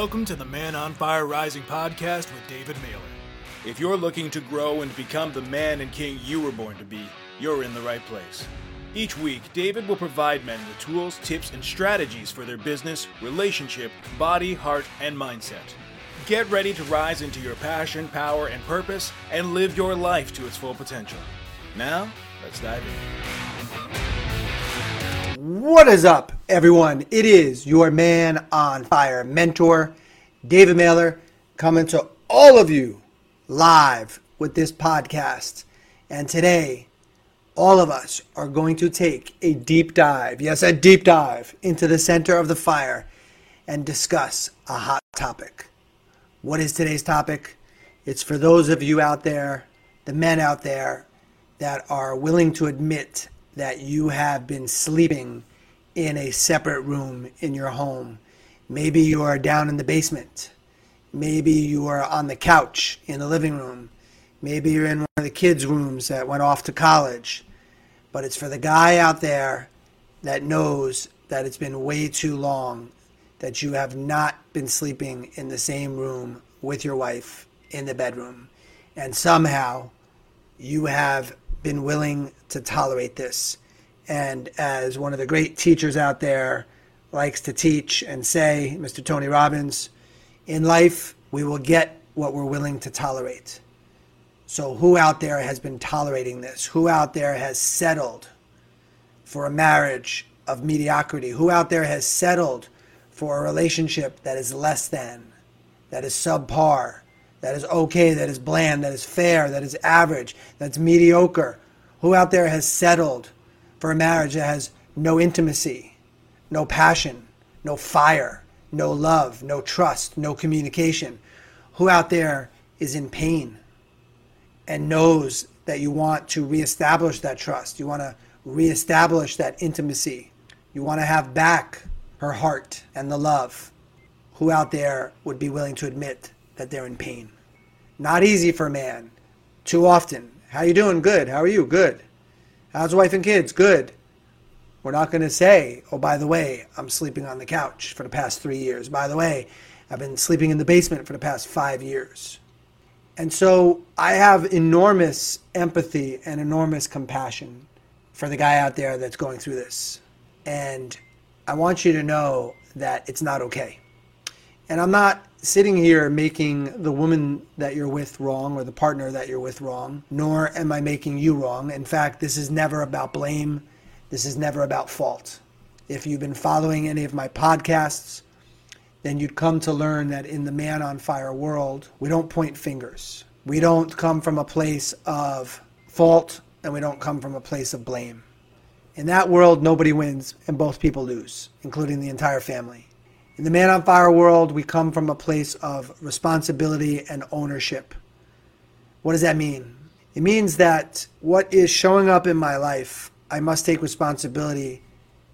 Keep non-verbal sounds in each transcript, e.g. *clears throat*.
Welcome to the Man on Fire Rising podcast with David Mailer. If you're looking to grow and become the man and king you were born to be, you're in the right place. Each week, David will provide men with tools, tips, and strategies for their business, relationship, body, heart, and mindset. Get ready to rise into your passion, power, and purpose and live your life to its full potential. Now, let's dive in. What is up, everyone? It is your man on fire mentor, David Mailer, coming to all of you live with this podcast. And today, all of us are going to take a deep dive, yes, a deep dive into the center of the fire and discuss a hot topic. What is today's topic? It's for those of you out there, the men out there, that are willing to admit that you have been sleeping in a separate room in your home. Maybe you are down in the basement. Maybe you are on the couch in the living room. Maybe you're in one of the kids' rooms that went off to college. But it's for the guy out there that knows that it's been way too long that you have not been sleeping in the same room with your wife in the bedroom. And somehow you have been willing to tolerate this. And as one of the great teachers out there likes to teach and say, Mr. Tony Robbins, in life, we will get what we're willing to tolerate. So, who out there has been tolerating this? Who out there has settled for a marriage of mediocrity? Who out there has settled for a relationship that is less than, that is subpar, that is okay, that is bland, that is fair, that is average, that's mediocre? Who out there has settled for a marriage that has no intimacy, no passion, no fire, no love, no trust, no communication? Who out there is in pain and knows that you want to reestablish that trust? You want to reestablish that intimacy. You want to have back her heart and the love. Who out there would be willing to admit that they're in pain? Not easy for a man. Too often. How you doing? Good. How are you? Good. How's wife and kids? Good. We're not going to say, oh, by the way, I'm sleeping on the couch for the past three years. By the way, I've been sleeping in the basement for the past five years. And so I have enormous empathy and enormous compassion for the guy out there that's going through this. And I want you to know that it's not okay. And I'm not sitting here making the woman that you're with wrong or the partner that you're with wrong, nor am I making you wrong. In fact, this is never about blame. This is never about fault. If you've been following any of my podcasts, then you'd come to learn that in the man on fire world, we don't point fingers. We don't come from a place of fault and we don't come from a place of blame. In that world, nobody wins and both people lose, including the entire family. In the Man on Fire world, we come from a place of responsibility and ownership. What does that mean? It means that what is showing up in my life, I must take responsibility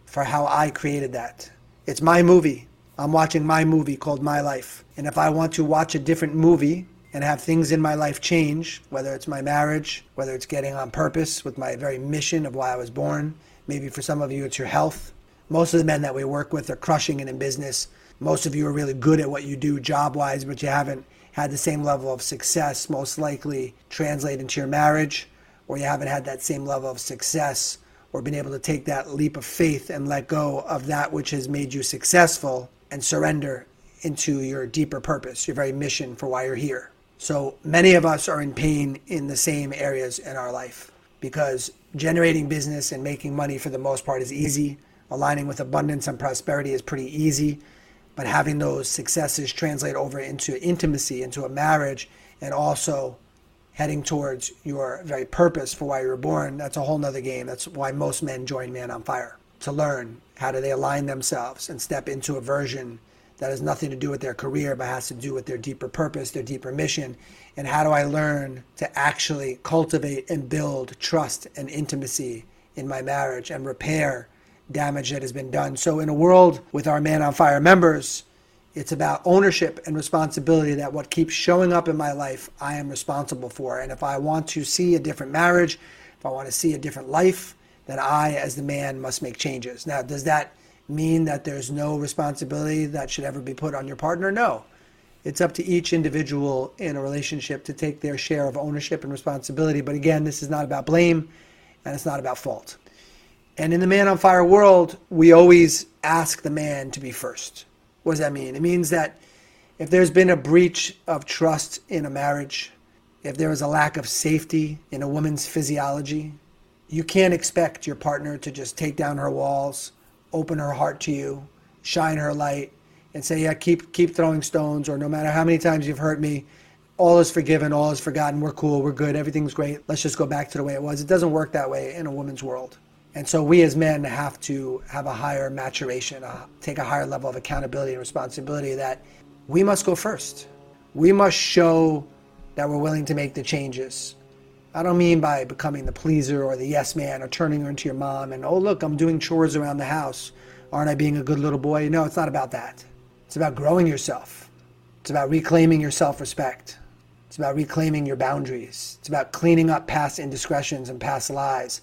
for how I created that. It's my movie. I'm watching my movie called My Life. And if I want to watch a different movie and have things in my life change, whether it's my marriage, whether it's getting on purpose with my very mission of why I was born, maybe for some of you it's your health, most of the men that we work with are crushing it in business. Most of you are really good at what you do job wise, but you haven't had the same level of success, most likely translate into your marriage, or you haven't had that same level of success or been able to take that leap of faith and let go of that which has made you successful and surrender into your deeper purpose, your very mission for why you're here. So many of us are in pain in the same areas in our life because generating business and making money for the most part is easy aligning with abundance and prosperity is pretty easy, but having those successes translate over into intimacy, into a marriage, and also heading towards your very purpose for why you were born, that's a whole nother game. That's why most men join Man on Fire to learn how do they align themselves and step into a version that has nothing to do with their career, but has to do with their deeper purpose, their deeper mission. And how do I learn to actually cultivate and build trust and intimacy in my marriage and repair damage that has been done. So, in a world with our Man on Fire members, it's about ownership and responsibility that what keeps showing up in my life, I am responsible for. And if I want to see a different marriage, if I want to see a different life, then I, as the man, must make changes. Now, does that mean that there's no responsibility that should ever be put on your partner? No. It's up to each individual in a relationship to take their share of ownership and responsibility. But again, this is not about blame and it's not about fault. And in the Man on Fire world, we always ask the man to be first. What does that mean? It means that if there's been a breach of trust in a marriage, if there is a lack of safety in a woman's physiology, you can't expect your partner to just take down her walls, open her heart to you, shine her light, and say, "Yeah, keep keep throwing stones," or no matter how many times you've hurt me, all is forgiven, all is forgotten. We're cool, we're good, everything's great. Let's just go back to the way it was. It doesn't work that way in a woman's world. And so we as men have to have a higher maturation, uh, take a higher level of accountability and responsibility that we must go first. We must show that we're willing to make the changes. I don't mean by becoming the pleaser or the yes man or turning her into your mom and, oh, look, I'm doing chores around the house. Aren't I being a good little boy? No, it's not about that. It's about growing yourself. It's about reclaiming your self respect. It's about reclaiming your boundaries. It's about cleaning up past indiscretions and past lies.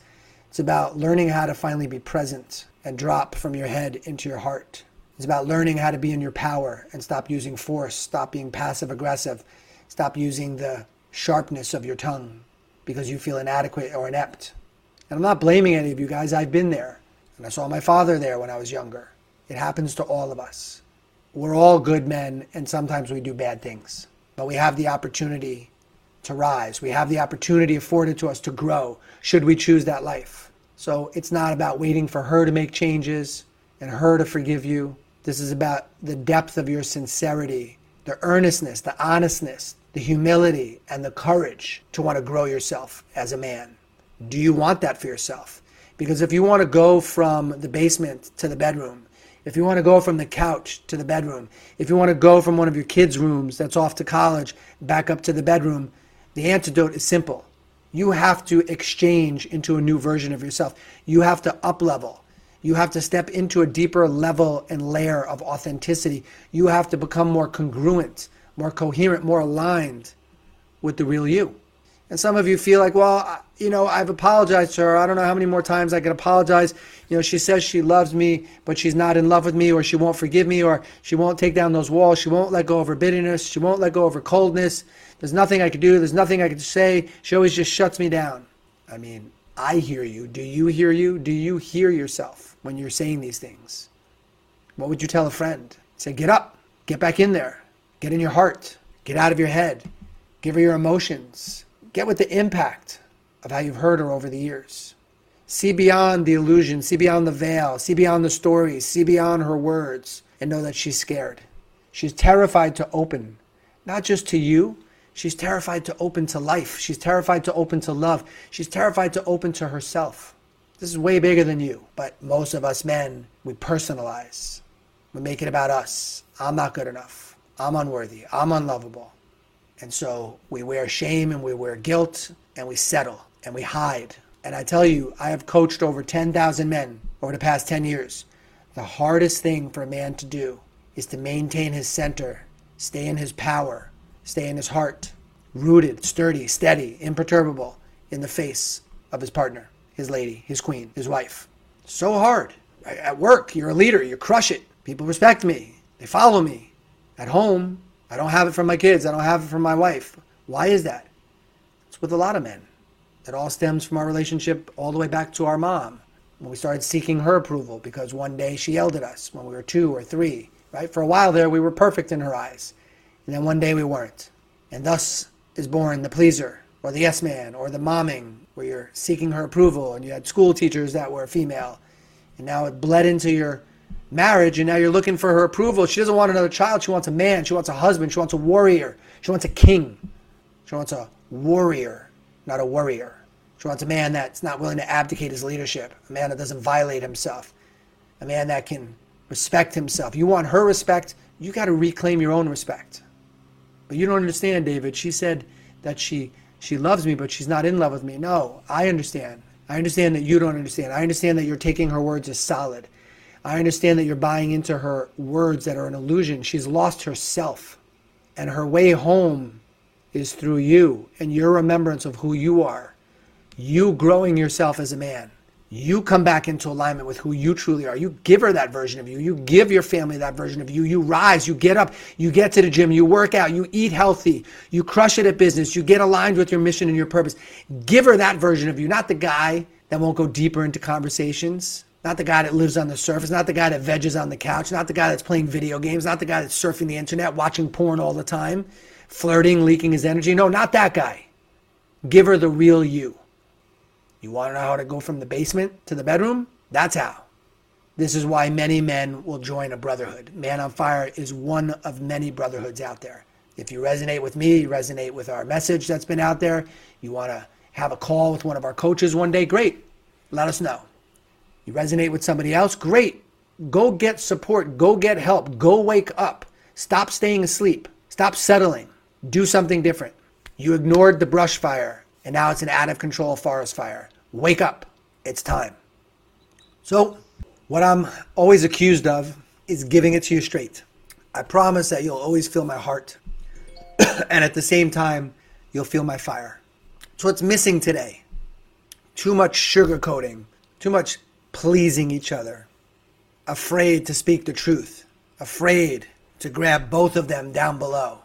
It's about learning how to finally be present and drop from your head into your heart. It's about learning how to be in your power and stop using force, stop being passive aggressive, stop using the sharpness of your tongue because you feel inadequate or inept. And I'm not blaming any of you guys, I've been there. And I saw my father there when I was younger. It happens to all of us we're all good men and sometimes we do bad things. But we have the opportunity to rise. We have the opportunity afforded to us to grow should we choose that life. So it's not about waiting for her to make changes and her to forgive you. This is about the depth of your sincerity, the earnestness, the honestness, the humility, and the courage to want to grow yourself as a man. Do you want that for yourself? Because if you want to go from the basement to the bedroom, if you want to go from the couch to the bedroom, if you want to go from one of your kids' rooms that's off to college back up to the bedroom, the antidote is simple. You have to exchange into a new version of yourself. You have to up level. You have to step into a deeper level and layer of authenticity. You have to become more congruent, more coherent, more aligned with the real you. And some of you feel like, well, you know, I've apologized to her. I don't know how many more times I can apologize. You know, she says she loves me, but she's not in love with me, or she won't forgive me, or she won't take down those walls. She won't let go of her bitterness. She won't let go of her coldness. There's nothing I can do. There's nothing I can say. She always just shuts me down. I mean, I hear you. Do you hear you? Do you hear yourself when you're saying these things? What would you tell a friend? Say, get up, get back in there, get in your heart, get out of your head, give her your emotions Get with the impact of how you've heard her over the years. See beyond the illusion, see beyond the veil, see beyond the stories, see beyond her words, and know that she's scared. She's terrified to open, not just to you, she's terrified to open to life. She's terrified to open to love. She's terrified to open to herself. This is way bigger than you, but most of us men, we personalize. We make it about us. I'm not good enough. I'm unworthy. I'm unlovable. And so we wear shame and we wear guilt and we settle and we hide. And I tell you, I have coached over 10,000 men over the past 10 years. The hardest thing for a man to do is to maintain his center, stay in his power, stay in his heart, rooted, sturdy, steady, imperturbable in the face of his partner, his lady, his queen, his wife. So hard. At work, you're a leader, you crush it. People respect me, they follow me. At home, I don't have it from my kids. I don't have it from my wife. Why is that? It's with a lot of men. It all stems from our relationship all the way back to our mom when we started seeking her approval because one day she yelled at us when we were two or three. Right? For a while there, we were perfect in her eyes. And then one day we weren't. And thus is born the pleaser or the yes man or the momming where you're seeking her approval and you had school teachers that were female. And now it bled into your marriage and now you're looking for her approval. She doesn't want another child. She wants a man. She wants a husband. She wants a warrior. She wants a king. She wants a warrior, not a warrior. She wants a man that's not willing to abdicate his leadership, a man that doesn't violate himself, a man that can respect himself. You want her respect, you got to reclaim your own respect. But you don't understand, David. She said that she she loves me, but she's not in love with me. No, I understand. I understand that you don't understand. I understand that you're taking her words as solid. I understand that you're buying into her words that are an illusion. She's lost herself, and her way home is through you and your remembrance of who you are. You growing yourself as a man, You come back into alignment with who you truly are. You give her that version of you. You give your family that version of you. You rise, you get up, you get to the gym, you work out, you eat healthy, you crush it at business, you get aligned with your mission and your purpose. Give her that version of you, not the guy that won't go deeper into conversations, not the guy that lives on the surface, not the guy that veges on the couch, not the guy that's playing video games, not the guy that's surfing the internet, watching porn all the time, flirting, leaking his energy. No, not that guy. Give her the real you. You want to know how to go from the basement to the bedroom? That's how. This is why many men will join a brotherhood. Man on Fire is one of many brotherhoods out there. If you resonate with me, you resonate with our message that's been out there, you want to have a call with one of our coaches one day, great. Let us know. You resonate with somebody else, great. Go get support, go get help, go wake up. Stop staying asleep, stop settling, do something different. You ignored the brush fire, and now it's an out of control forest fire. Wake up. It's time. So, what I'm always accused of is giving it to you straight. I promise that you'll always feel my heart. *clears throat* and at the same time, you'll feel my fire. So, what's missing today? Too much sugarcoating, too much pleasing each other, afraid to speak the truth, afraid to grab both of them down below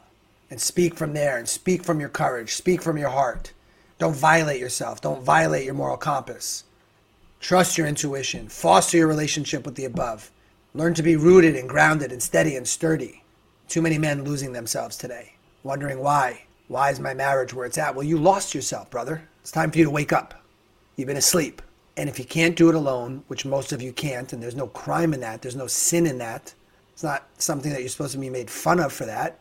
and speak from there and speak from your courage, speak from your heart. Don't violate yourself. Don't violate your moral compass. Trust your intuition. Foster your relationship with the above. Learn to be rooted and grounded and steady and sturdy. Too many men losing themselves today, wondering why. Why is my marriage where it's at? Well, you lost yourself, brother. It's time for you to wake up. You've been asleep. And if you can't do it alone, which most of you can't, and there's no crime in that, there's no sin in that, it's not something that you're supposed to be made fun of for that.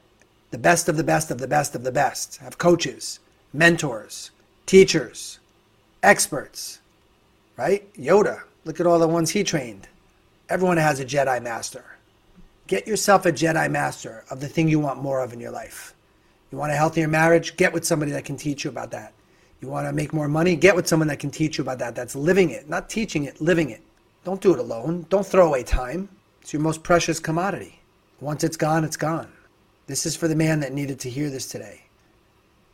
The best of the best of the best of the best have coaches, mentors, teachers, experts, right? Yoda, look at all the ones he trained. Everyone has a Jedi Master. Get yourself a Jedi Master of the thing you want more of in your life. You want a healthier marriage? Get with somebody that can teach you about that. You want to make more money? Get with someone that can teach you about that. That's living it, not teaching it, living it. Don't do it alone. Don't throw away time. It's your most precious commodity. Once it's gone, it's gone. This is for the man that needed to hear this today.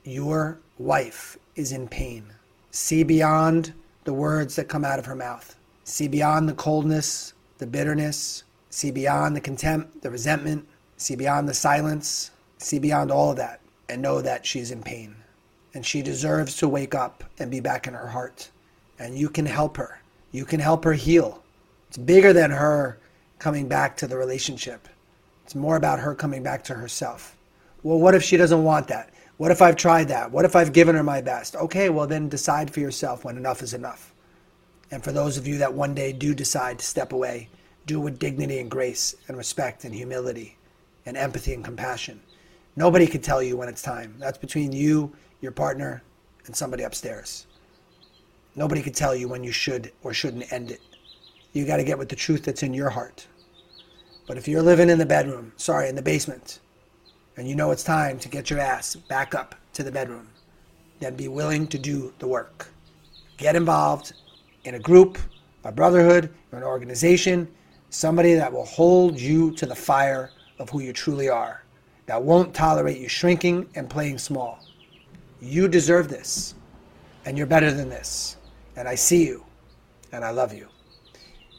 Your wife is in pain. See beyond the words that come out of her mouth. See beyond the coldness, the bitterness. See beyond the contempt, the resentment. See beyond the silence. See beyond all of that and know that she's in pain. And she deserves to wake up and be back in her heart. And you can help her. You can help her heal. It's bigger than her coming back to the relationship. It's more about her coming back to herself. Well, what if she doesn't want that? What if I've tried that? What if I've given her my best? Okay, well, then decide for yourself when enough is enough. And for those of you that one day do decide to step away, do it with dignity and grace and respect and humility and empathy and compassion. Nobody can tell you when it's time. That's between you, your partner, and somebody upstairs. Nobody can tell you when you should or shouldn't end it. You got to get with the truth that's in your heart. But if you're living in the bedroom, sorry, in the basement, and you know it's time to get your ass back up to the bedroom, then be willing to do the work. Get involved in a group, a brotherhood, or an organization, somebody that will hold you to the fire of who you truly are, that won't tolerate you shrinking and playing small. You deserve this, and you're better than this. And I see you, and I love you.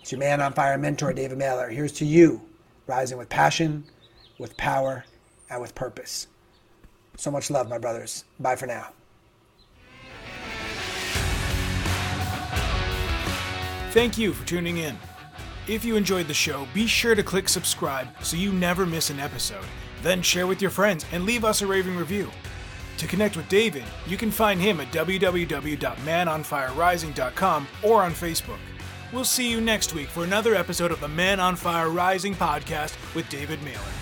It's your man on fire mentor, David Mailer. Here's to you, rising with passion, with power, and with purpose. So much love, my brothers. Bye for now. Thank you for tuning in. If you enjoyed the show, be sure to click subscribe so you never miss an episode. Then share with your friends and leave us a raving review. To connect with David, you can find him at www.manonfirerising.com or on Facebook. We'll see you next week for another episode of the Man on Fire Rising podcast with David Mailer.